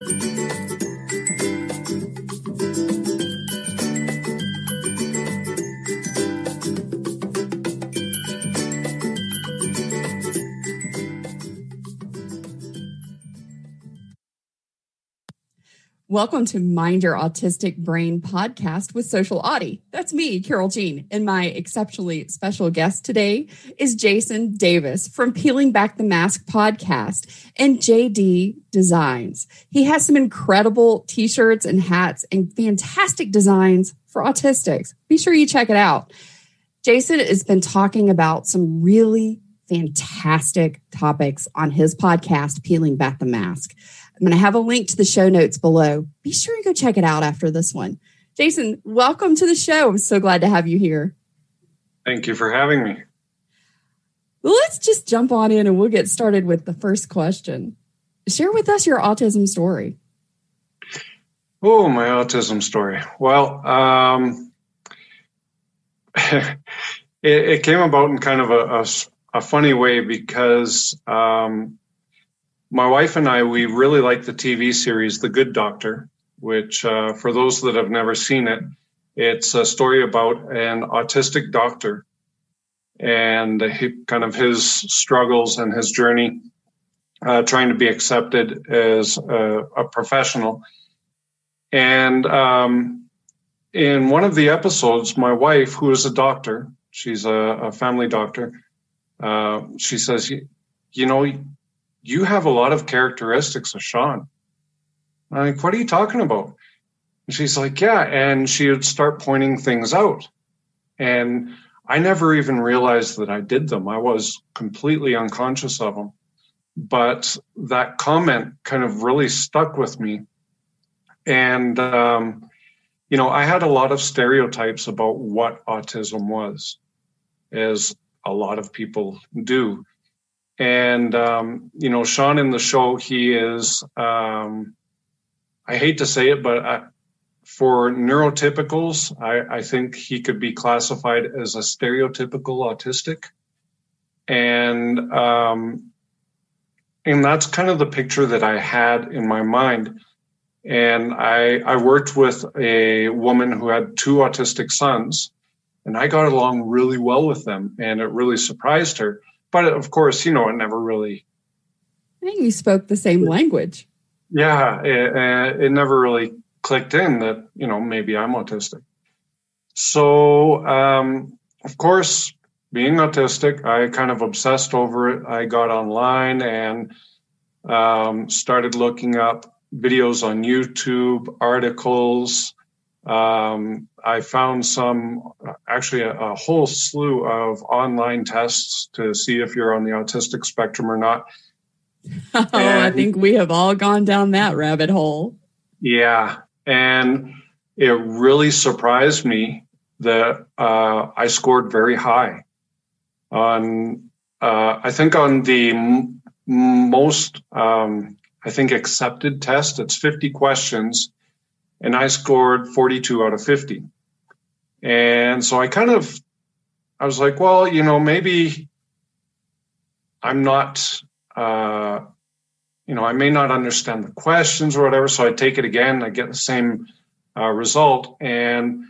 Música Welcome to Mind Your Autistic Brain podcast with Social AUtie. That's me, Carole Jean, and my exceptionally special guest today is Jason Davis from Peeling Back the Mask podcast and JD Designs. He has some incredible t-shirts and hats and fantastic designs for autistics. Be sure you check it out. Jason has been talking about some really fantastic topics on his podcast, Peeling Back the Mask. I'm going to have a link to the show notes below. Be sure and go check it out after this one. Jason, welcome to the show. I'm so glad to have you here. Thank you for having me. Well, let's just jump on in and we'll get started with the first question. Share with us your autism story. Oh, my autism story. Well, um, it, it, came about in kind of a, a, a funny way because um, my wife and I, we really like the TV series The Good Doctor, which, uh, for those that have never seen it, it's a story about an autistic doctor and he, kind of his struggles and his journey uh, trying to be accepted as a, a professional. And um, in one of the episodes, my wife, who is a doctor, she's a, a family doctor, uh, she says, you know, you have a lot of characteristics of Sean. I'm like, what are you talking about? And she's like, yeah. And she would start pointing things out. And I never even realized that I did them. I was completely unconscious of them. But that comment kind of really stuck with me. And, um, you know, I had a lot of stereotypes about what autism was, as a lot of people do. And, um, you know, Sean in the show, he is, um, I hate to say it, but I, for neurotypicals, I, I, think he could be classified as a stereotypical autistic. And, um, and that's kind of the picture that I had in my mind. And I, I worked with a woman who had two autistic sons, and I got along really well with them, and it really surprised her but of course, you know, it never really. I think you spoke the same language. Yeah, it, it never really clicked in that you know maybe I'm autistic. So, um, of course, being autistic, I kind of obsessed over it. I got online and um, started looking up videos on YouTube, articles, um, I found some, actually, a, a, whole slew of online tests to see if you're on the autistic spectrum or not. Oh, and, I think we have all gone down that rabbit hole. Yeah. And it really surprised me that uh, I scored very high on, uh, I think, on the m- most, um, I think, accepted test. It's 50 questions and I scored 42 out of 50. And so I kind of, I was like, well, you know, maybe I'm not, uh, you know, I may not understand the questions or whatever. So I take it again, I get the same uh, result. And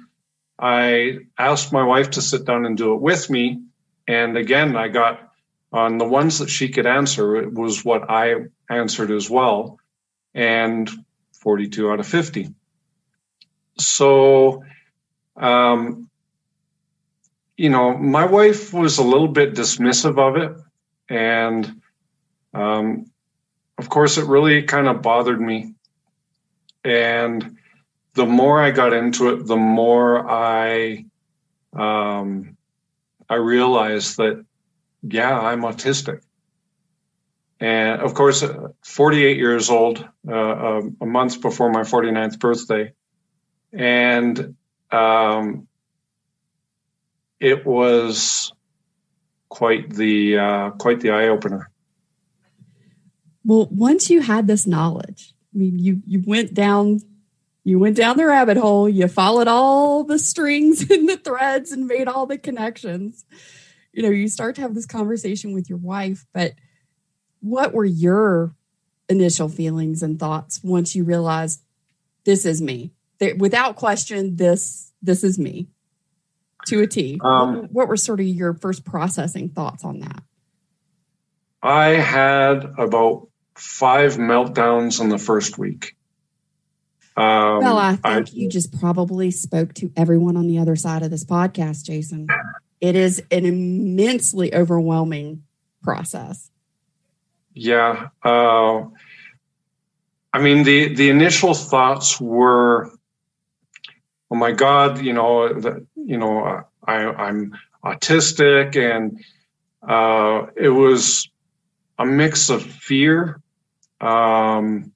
I asked my wife to sit down and do it with me. And again, I got on the ones that she could answer, it was what I answered as well. And 42 out of 50 so um, you know my wife was a little bit dismissive of it. And um, of course it really kind of bothered me. And the more i got into it the more i um, i realized that yeah i'm autistic. And of course 48 years old uh, a month before my 49th birthday and um, it was quite the uh, quite the eye opener. Well, once you had this knowledge, I mean, you you went down you went down the rabbit hole. You followed all the strings and the threads and made all the connections. You know, you start to have this conversation with your wife, but what were your initial feelings and thoughts once you realized this is me? Without question, this this is me to a T. Um, what, what were sort of your first processing thoughts on that? I had about five meltdowns in the first week. Um, well, I think I, you just probably spoke to everyone on the other side of this podcast, Jason. It is an immensely overwhelming process. Yeah. Uh, I mean, the, the initial thoughts were, oh my God, you know, the, you know, I, I'm autistic and uh, it was a mix of fear, um,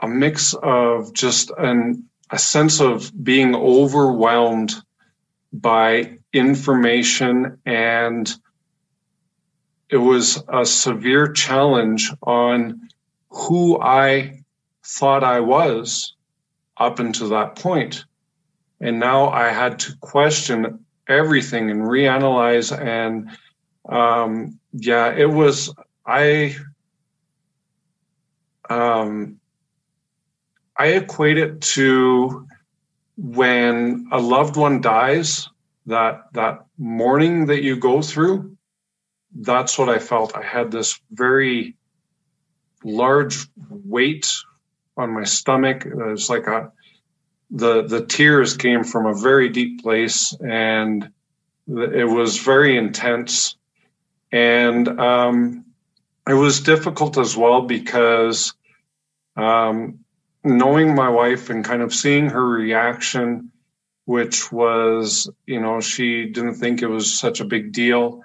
a mix of just an, a sense of being overwhelmed by information and it was a severe challenge on who I thought I was up until that point. And now I had to question everything and reanalyze and um, yeah, it was I um, I equate it to when a loved one dies, that that mourning that you go through, that's what I felt. I had this very large weight on my stomach. It was like a the the tears came from a very deep place and it was very intense and um, it was difficult as well because um, knowing my wife and kind of seeing her reaction, which was, you know, she didn't think it was such a big deal.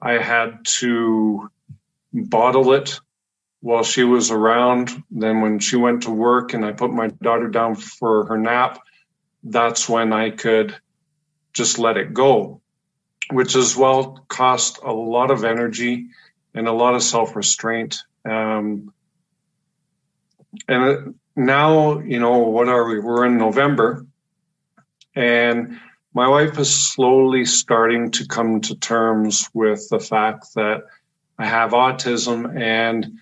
I had to bottle it while she was around. Then when she went to work and I put my daughter down for her nap, that's when I could just let it go which as well cost a lot of energy and a lot of self-restraint. Um, and now, you know, what are we? We're in November, and my wife is slowly starting to come to terms with the fact that I have autism, and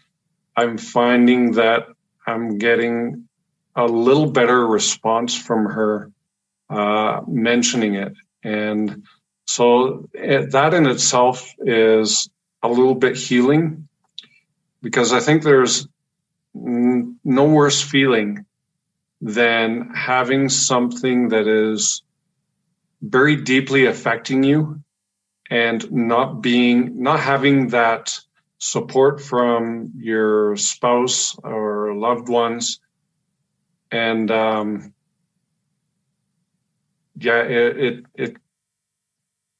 I'm finding that I'm getting a little better response from her uh, mentioning it. And so it, that in itself is a little bit healing because I think there's n- no worse feeling than having something that is very deeply affecting you and not being not having that support from your spouse or loved ones. And um, yeah it, it it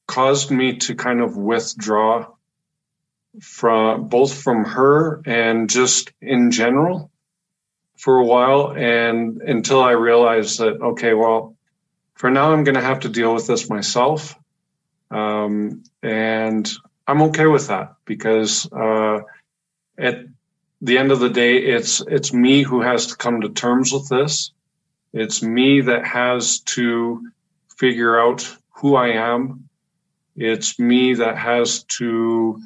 caused me to kind of withdraw from both from her and just in general for a while. And until I realized that okay well for now I'm going to have to deal with this myself. Um, and I'm okay with that because uh, at the end of the day it's it's me who has to come to terms with this it's me that has to figure out who I am it's me that has to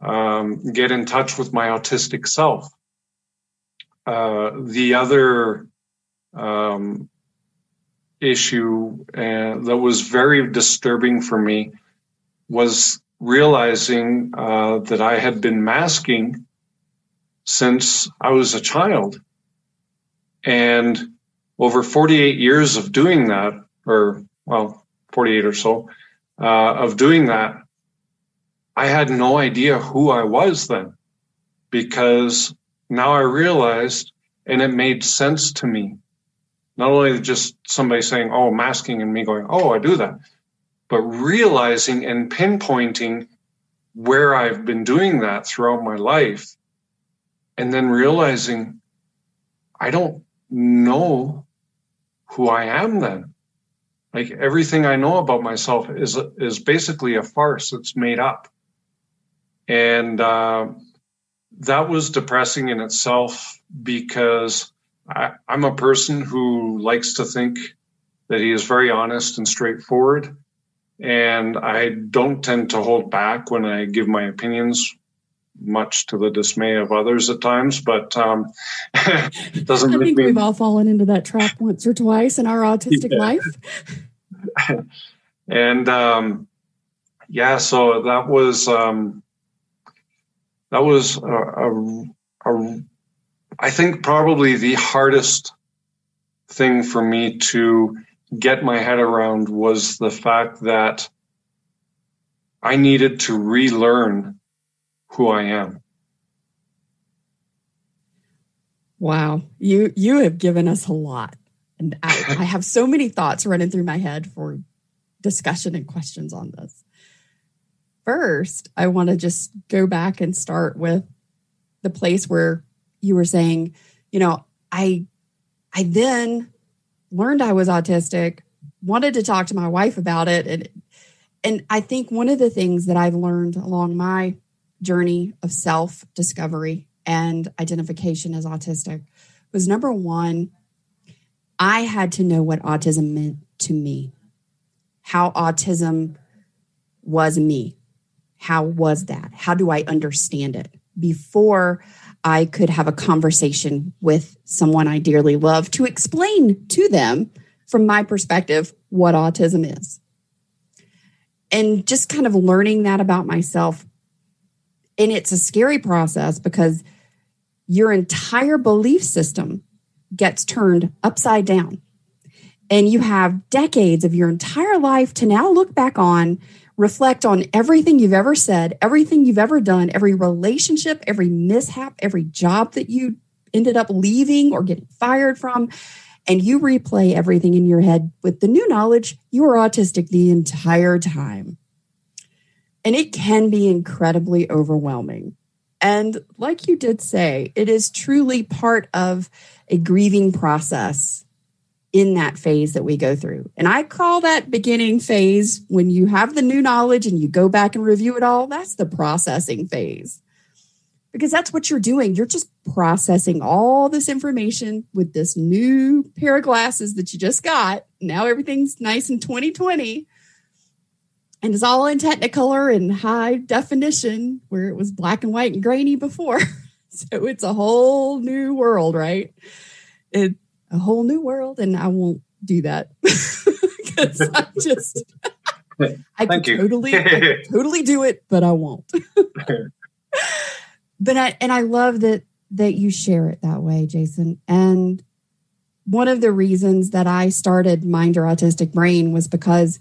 um, get in touch with my autistic self. Uh, the other um, issue uh, that was very disturbing for me was realizing uh, that I had been masking since I was a child. And over 48 years of doing that, or well, 48 or so, uh, of doing that, I had no idea who I was then because now I realized and it made sense to me. Not only just somebody saying, oh, masking and me going, oh, I do that, but realizing and pinpointing where I've been doing that throughout my life. And then realizing I don't know who I am then. Like everything I know about myself is is basically a farce. It's made up, and uh, that was depressing in itself because I, I'm a person who likes to think that he is very honest and straightforward, and I don't tend to hold back when I give my opinions much to the dismay of others at times, but um, it doesn't. I think we've all fallen into that trap once or twice in our autistic yeah. life. and um, yeah, so that was um, that was a, a, a, I think probably the hardest thing for me to get my head around was the fact that I needed to relearn who I am. Wow, you you have given us a lot, and I, I have so many thoughts running through my head for discussion and questions on this. First, I want to just go back and start with the place where you were saying, you know, I I then learned I was autistic, wanted to talk to my wife about it and and I think one of the things that I've learned along my journey of self discovery and identification as autistic was number one, I had to know what autism meant to me, how autism was me. How was that? How do I understand it? Before I could have a conversation with someone I dearly love to explain to them from my perspective what autism is and just kind of learning that about myself. And it's a scary process because your entire belief system gets turned upside down. And you have decades of your entire life to now look back on, reflect on everything you've ever said, everything you've ever done, every relationship, every mishap, every job that you ended up leaving or getting fired from, and you replay everything in your head with the new knowledge you were autistic the entire time. And it can be incredibly overwhelming. And like you did say, it is truly part of a grieving process in that phase that we go through. And I call that beginning phase when you have the new knowledge and you go back and review it all, that's the processing phase because that's what you're doing. You're just processing all this information with this new pair of glasses that you just got. Now everything's nice in 2020 and it's all in Technicolor and high definition where it was black and white and grainy before. so it's a whole new world, right? It a whole new world and I won't do that because I just I could totally I could totally do it, but I won't but I and I love that that you share it that way, Jason. And one of the reasons that I started Mind Your Autistic Brain was because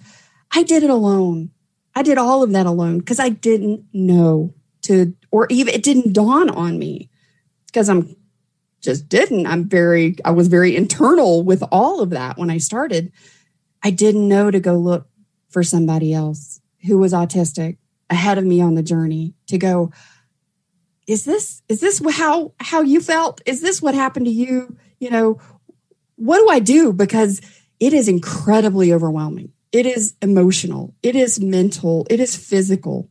I did it alone. I did all of that alone because I didn't know to, or even it didn't dawn on me because I'm just didn't. I'm very, I was very internal with all of that when I started. I didn't know to go look for somebody else who was autistic ahead of me on the journey to go, is this is this how how you felt? Is this what happened to you? You know what do i do? Because it is incredibly overwhelming. It is emotional. It is mental. It is physical.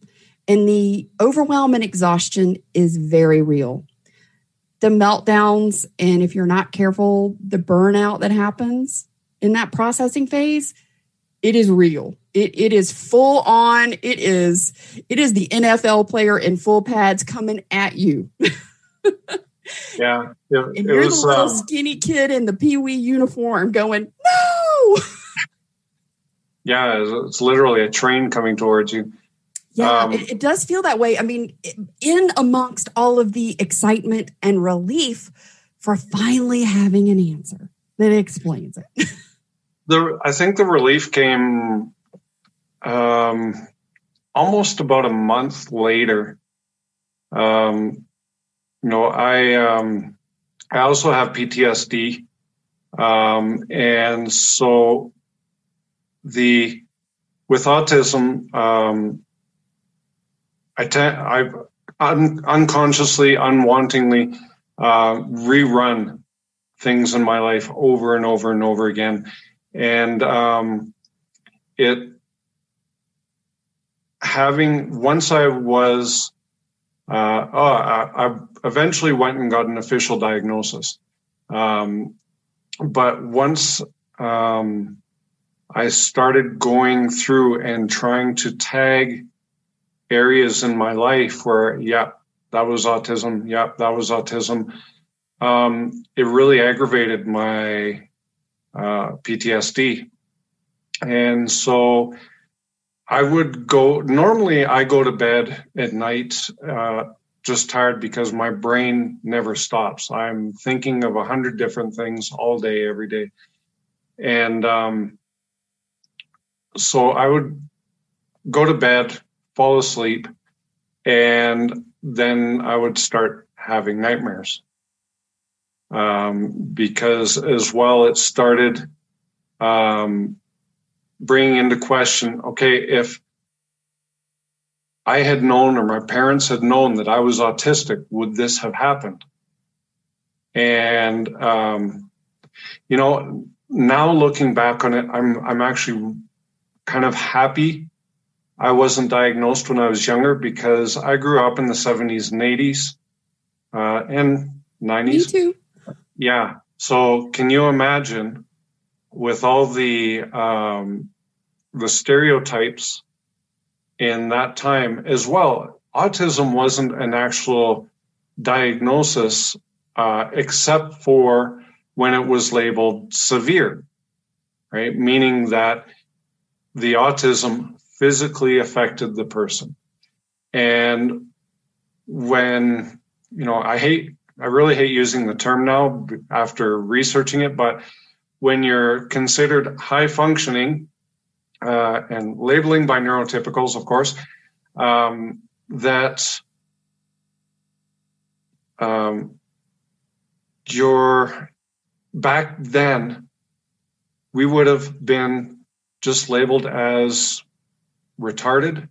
And the overwhelm and exhaustion is very real the meltdowns and if you're not careful the burnout that happens in that processing phase it is real it, it is full on. It is it is the NFL player in full pads coming at you. yeah, it, and you're was, the little um, skinny kid in the pee wee uniform going no. yeah, it's, it's, literally a train coming towards you. Yeah, um, it, it does feel that way. I mean, in amongst all of the excitement and relief for finally having an answer that explains it. the I think the relief came um, almost about a month later, um, you know, I um, I also have PTSD, um, and so the with autism, um, I tend I un, unconsciously, unwantingly uh, rerun things in my life over and over and over again, and um, it having once I was, uh, oh, I, I, eventually went and got an official diagnosis. Um, but once um, I started going through and trying to tag areas in my life where, yeah, that was autism. Yep, that was autism. Um, it really aggravated my uh, PTSD. And so I would go, normally I go to bed at night uh, just tired because my brain never stops. I'm thinking of a hundred different things all day, every day. And um, so I would go to bed, fall asleep, and then I would start having nightmares. Um, because as well, it started um, bringing into question okay, if I had known or my parents had known that I was autistic, would this have happened? And, um, you know, now looking back on it, I'm, I'm actually kind of happy I wasn't diagnosed when I was younger because I grew up in the 70s and 80s uh, and 90s. Me too. Yeah. So can you imagine with all the um, the stereotypes in that time as well? Autism wasn't an actual diagnosis uh, except for when it was labeled severe, right? Meaning that the autism physically affected the person. And when, you know, I hate, I really hate using the term now after researching it, but when you're considered high functioning uh, and labeling by neurotypicals, of course, um, that um, your back then we would have been just labeled as retarded.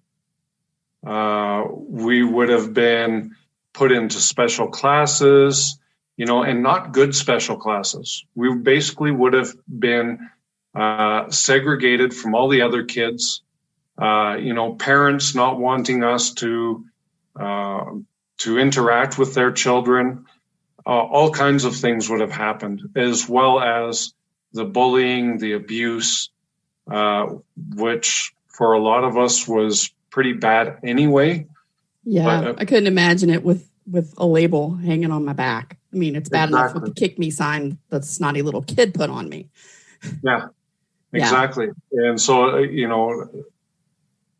Uh, we would have been put into special classes, you know, and not good special classes. We basically would have been uh, segregated from all the other kids. Uh, you know, parents not wanting us to uh, to interact with their children. Uh, all kinds of things would have happened, as well as the bullying, the abuse, uh, which for a lot of us was pretty bad anyway. Yeah, but, uh, I couldn't imagine it with with a label hanging on my back. I mean, it's bad exactly. enough with the kick me sign that snotty little kid put on me. Yeah, exactly. Yeah. And so, uh, you know,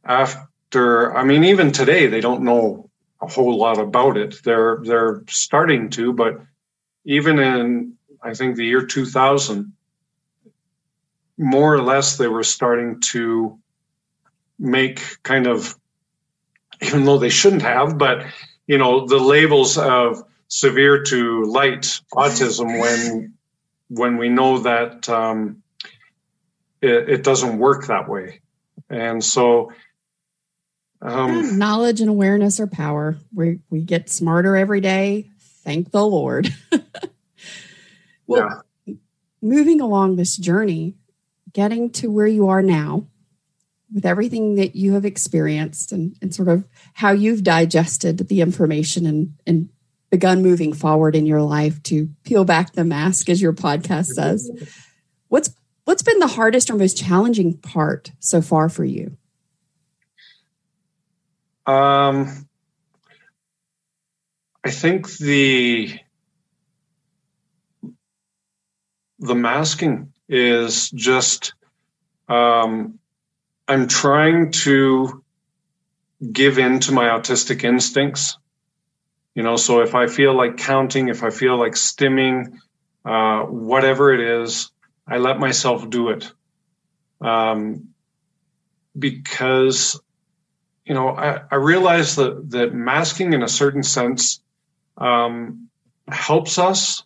after, I mean, even today, they don't know a whole lot about it. They're, they're starting to, but even in, I think the year 2000, more or less, they were starting to make kind of, even though they shouldn't have, but you know, the labels of severe to light autism when when we know that um, it, it, doesn't work that way, and so. Um, knowledge and awareness are power. We we get smarter every day. Thank the Lord. well, yeah. moving along this journey, getting to where you are now, with everything that you have experienced and, and sort of how you've digested the information and, and begun moving forward in your life to peel back the mask, as your podcast says. What's what's been the hardest or most challenging part so far for you? Um, I think the the masking is just um, I'm trying to give in to my autistic instincts. You know, so if I feel like counting, if I feel like stimming, uh, whatever it is, I let myself do it. Um, because, you know, I, I realize that, that masking in a certain sense um, helps us,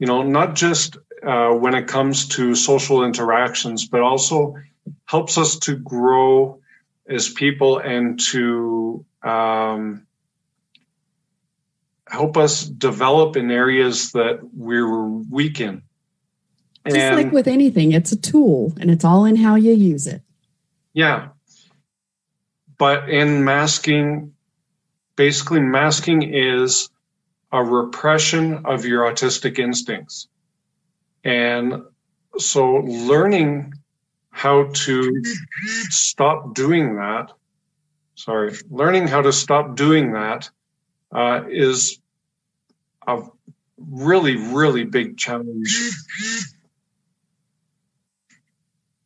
you know, not just uh, when it comes to social interactions, but also helps us to grow as people and to um, help us develop in areas that we're weak in. Just and, like with anything, it's a tool and it's all in how you use it. Yeah. But in masking, basically, masking is a repression of your autistic instincts. And so learning how to stop doing that. Sorry, learning how to stop doing that uh, is a really, really big challenge.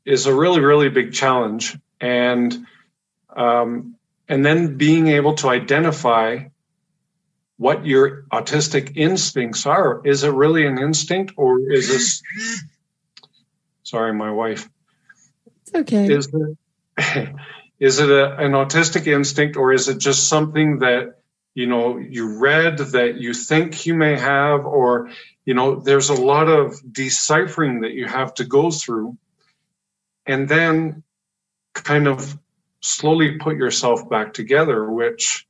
Is a really, really big challenge, and um, and then being able to identify what your autistic instincts are. Is it really an instinct, or is this? Sorry, my wife. It's okay. Is it, is it a, an autistic instinct, or is it just something that you know you read that you think you may have, or you know there's a lot of deciphering that you have to go through, and then kind of slowly put yourself back together, which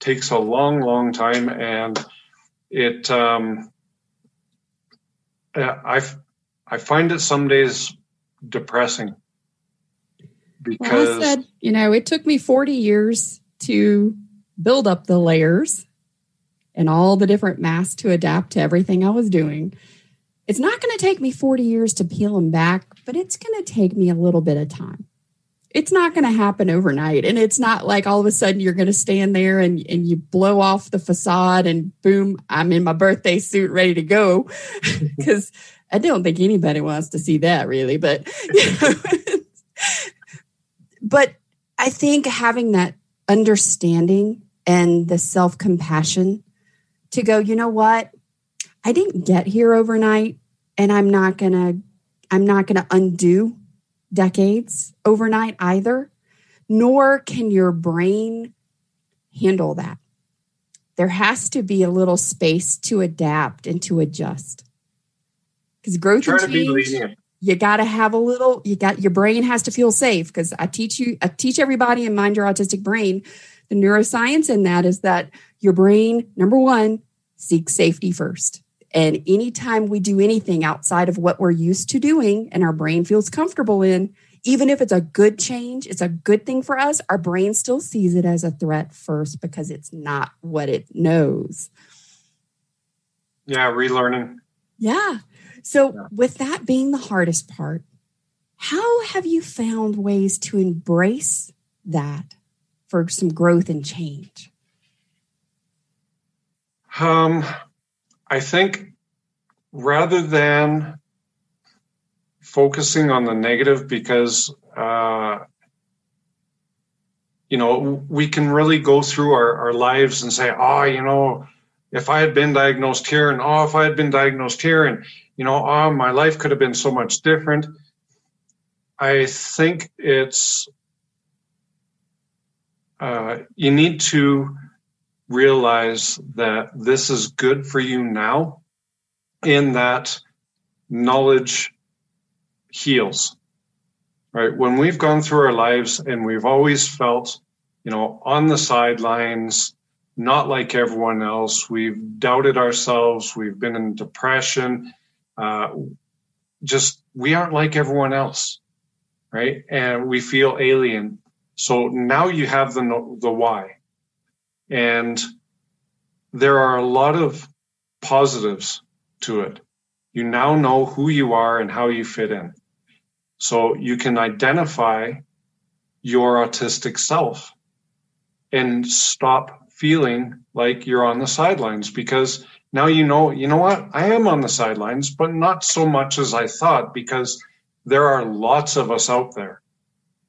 takes a long, long time, and it. Um, I I find it some days depressing because well, I said, you know, it took me 40 years to build up the layers and all the different masks to adapt to everything I was doing. It's not going to take me 40 years to peel them back, but it's going to take me a little bit of time it's not going to happen overnight. And it's not like all of a sudden you're going to stand there and, and you blow off the facade and boom, I'm in my birthday suit ready to go. Because I don't think anybody wants to see that really. But, you know, but I think having that understanding and the self compassion to go, you know what? I didn't get here overnight and I'm not going to, I'm not going to undo decades overnight either, nor can your brain handle that. There has to be a little space to adapt and to adjust. Because growth and change, you got to have a little. You got your brain has to feel safe. Because I teach you, I teach everybody in Mind Your Autistic Brain. The neuroscience in that is that your brain, number one, seeks safety first. And anytime we do anything outside of what we're used to doing and our brain feels comfortable in, even if it's a good change, it's a good thing for us, our brain still sees it as a threat first because it's not what it knows. Yeah, relearning. Yeah. So, yeah. with that being the hardest part, how have you found ways to embrace that for some growth and change? Um, I think rather than focusing on the negative, because uh, you know we can really go through our, our lives and say, oh, you know, if I had been diagnosed here, and oh, if I had been diagnosed here, and you know, oh, my life could have been so much different. I think it's uh, you need to realize that this is good for you now in that knowledge heals right when we've gone through our lives and we've always felt you know on the sidelines not like everyone else. We've doubted ourselves. We've been in depression. Uh, just we aren't like everyone else right? And we feel alien. So now you have the the why. And there are a lot of positives to it. You now know who you are and how you fit in. So you can identify your autistic self and stop feeling like you're on the sidelines because now you know, you know what? I am on the sidelines, but not so much as I thought because there are lots of us out there.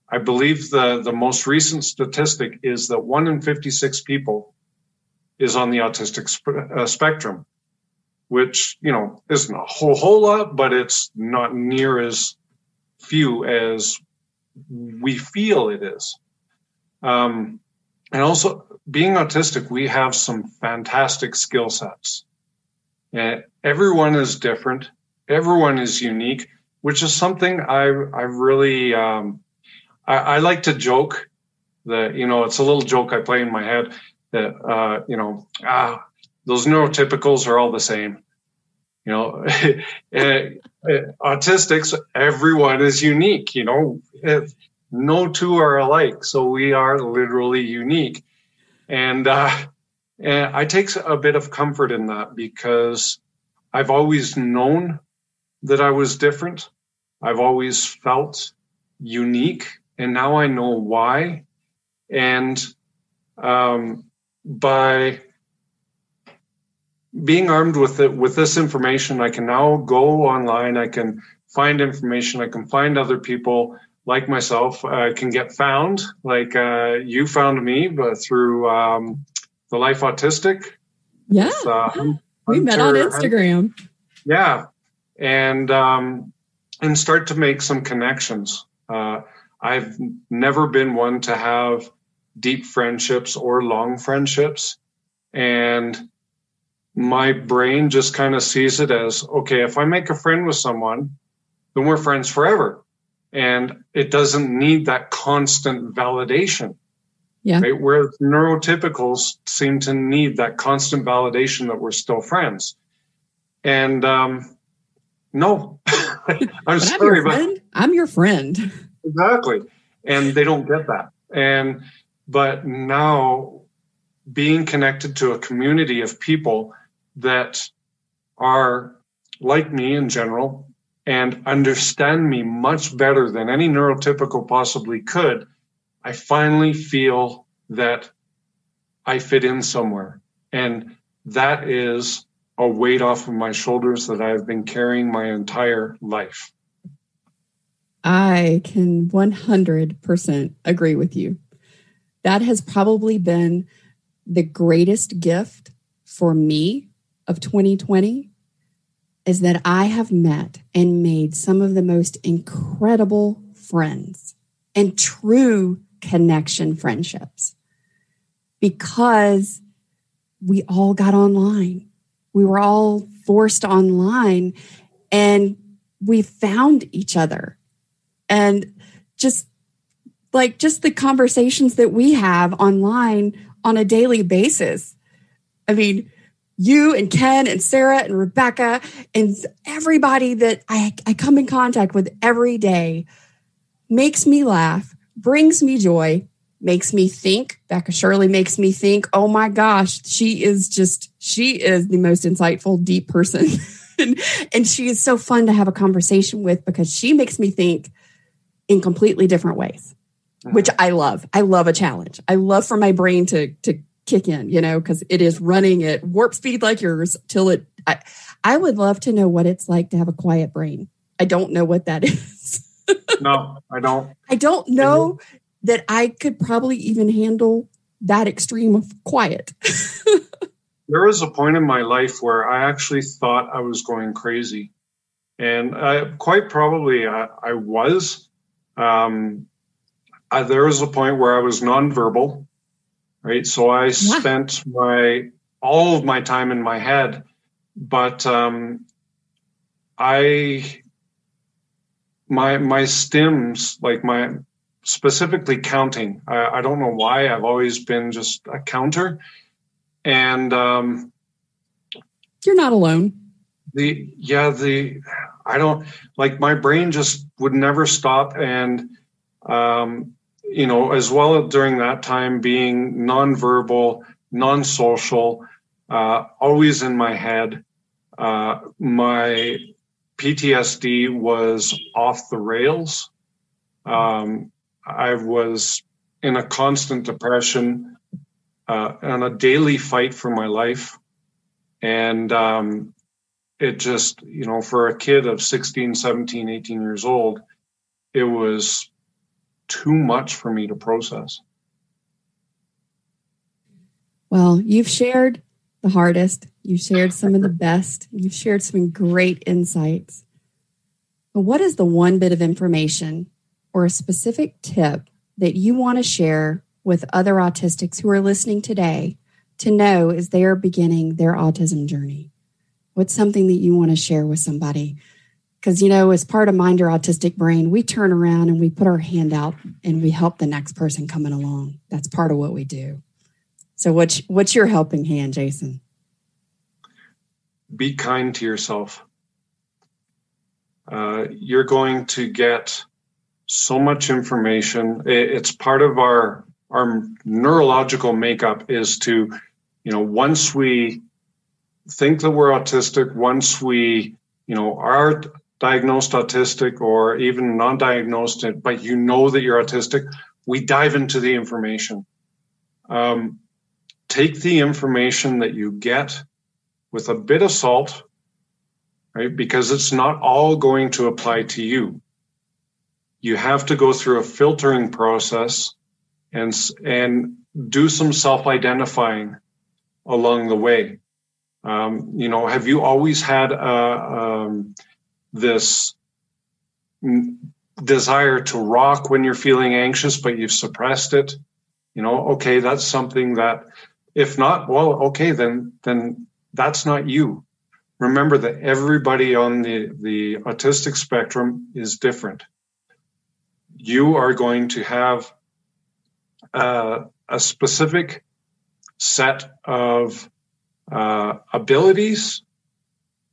I believe the, the most recent statistic is that one in 56 people is on the autistic uh, spectrum, which, you know, isn't a whole, whole lot, but it's not near as few as we feel it is. Um, and also, being autistic, we have some fantastic skill sets. And everyone is different. Everyone is unique, which is something I I really um, I, I, like to joke that you know it's a little joke I play in my head that uh, you know ah those neurotypicals are all the same. You know, eh, eh, autistics everyone is unique. You know, no two are alike, so we are literally unique, and uh, and I take a bit of comfort in that because I've always known that I was different. I've always felt unique and now I know why. And um, by being armed with it with this information, I can now go online. I can find information. I can find other people like myself. I can get found, like uh, you found me, but through um, the Life Autistic. Yeah, with, uh, we met on Instagram. Yeah, and um, and start to make some connections. Uh, I've never been one to have deep friendships or long friendships, and my brain just kind of sees it as okay. If I make a friend with someone, then we're friends forever, and it doesn't need that constant validation. Yeah. Right? Where neurotypicals seem to need that constant validation that we're still friends. And um, no, I'm sorry, but I'm your friend. Exactly. And they don't get that. And but now being connected to a community of people that are like me in general and understand me much better than any neurotypical possibly could, I finally feel that I fit in somewhere. And that is a weight off of my shoulders that I've been carrying my entire life. I can 100% agree with you. That has probably been the greatest gift for me of 2020 is that I have met and made some of the most incredible friends and true connection friendships because we all got online we were all forced online and we found each other. And just like just the conversations that we have online on a daily basis. I mean, you and Ken and Sarah and Rebecca and everybody that I, I come in contact with every day makes me laugh, brings me joy, makes me think. Becca Shirley makes me think, oh my gosh, she is just, she is the most insightful, deep person. and, and she is so fun to have a conversation with because she makes me think in completely different ways, uh-huh. which I love. I love a challenge. I love for my brain to, to kick in, you know, because it is running at warp speed like yours till it, I, I would love to know what it's like to have a quiet brain. I don't know what that is. no, I don't. I don't know that I could probably even handle that extreme of quiet. there was a point in my life where I actually thought I was going crazy. And I, quite probably I, I was. Um, I, there was a point where I was nonverbal, right? So I yeah. spent my all of my time in my head, but um, I my my stims like my specifically counting. I, I, don't know why. I've always been just a counter, and um, you're not alone. The yeah the I don't like my brain just would never stop, and um, you know as well during that time being nonverbal, non-social, uh, always in my head. Uh, my PTSD was off the rails. Um, I was in a constant depression, uh, on a daily fight for my life. And um, it just, you know, for a kid of 16, 17, 18 years old, it was too much for me to process. Well, you've shared the hardest, you've shared some of the best, you've shared some great insights. But what is the one bit of information or a specific tip that you want to share with other autistics who are listening today to know as they are beginning their autism journey? What's something that you want to share with somebody? Because, you know, as part of Mind Your Autistic Brain, we turn around and we put our hand out and we help the next person coming along. That's part of what we do. So, what's, what's your helping hand, Jason? Be kind to yourself. Uh, you're going to get so much information. It's part of our our neurological makeup is to, you know, once we think that we're autistic, once we, you know, are diagnosed autistic or even non-diagnosed, but you know that you're autistic, we dive into the information. Um, take the information that you get with a bit of salt, right? Because it's not all going to apply to you. You have to go through a filtering process and, and do some self identifying along the way. Um, you know, have you always had a, um, this desire to rock when you're feeling anxious, but you've suppressed it? You know, okay, that's something that, if not, well, okay, then then that's not you. Remember that everybody on the the autistic spectrum is different. You are going to have uh, a specific set of uh, abilities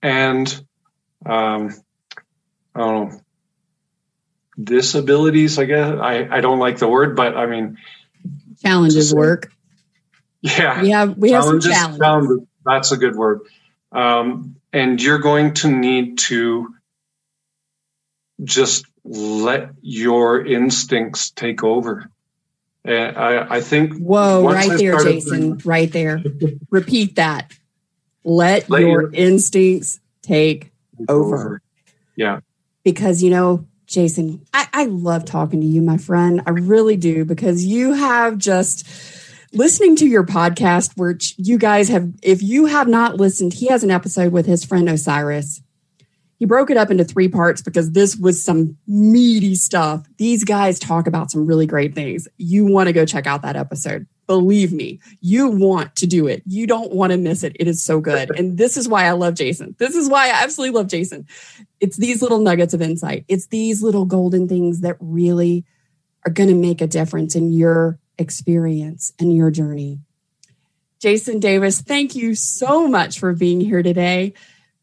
and um, I don't know disabilities. I guess I, I don't like the word, but I mean challenges work. Yeah, we have we have challenges, some challenges. That's a good word. Um, and you're going to need to just let your instincts take over. And I, I think. Whoa! Right there, Jason. right there. Repeat that. Let, let your, your, instincts take over. over. Yeah. Because you know, Jason, I, I love talking to you, my friend. I really do because you have just listening to your podcast, which you guys have. If you have not listened, he has an episode with his friend Osiris he broke it up into three parts because this was some meaty stuff. These guys talk about some really great things. You want to go check out that episode. Believe me, you want to do it. You don't want to miss it. It is so good. And this is why I love Jason. This is why I absolutely love Jason. It's these little nuggets of insight, it's these little golden things that really are going to make a difference in your experience and your journey. Jason Davis, thank you so much for being here today.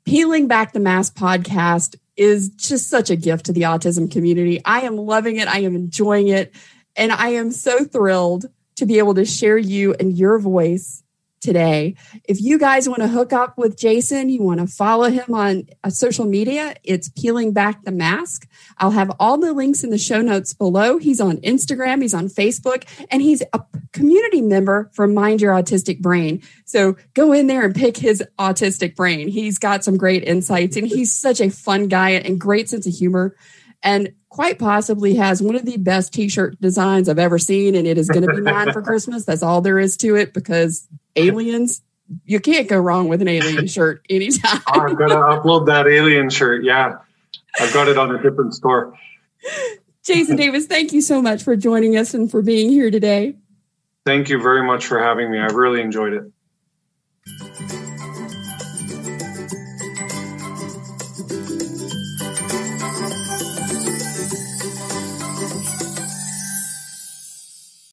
Peeling Back the Mask podcast is just such a gift to the autism community. I am loving it. I am enjoying it. And I am so thrilled to be able to share you and your voice today. If you guys want to hook up with Jason, you want to follow him on uh, social media, it's Peeling Back the Mask. I'll have all the links in the show notes below. He's on Instagram, he's on Facebook, and he's a community member for Mind Your Autistic Brain. So go in there and pick his autistic brain. He's got some great insights and he's such a fun guy and great sense of humor and quite possibly has one of the best t-shirt designs I've ever seen and it is going to be mine for Christmas. That's all there is to it because aliens you can't go wrong with an alien shirt anytime. oh, I'm going to upload that alien shirt. Yeah. I've got it on a different store. Jason Davis, thank you so much for joining us and for being here today. Thank you very much for having me. I've really enjoyed it.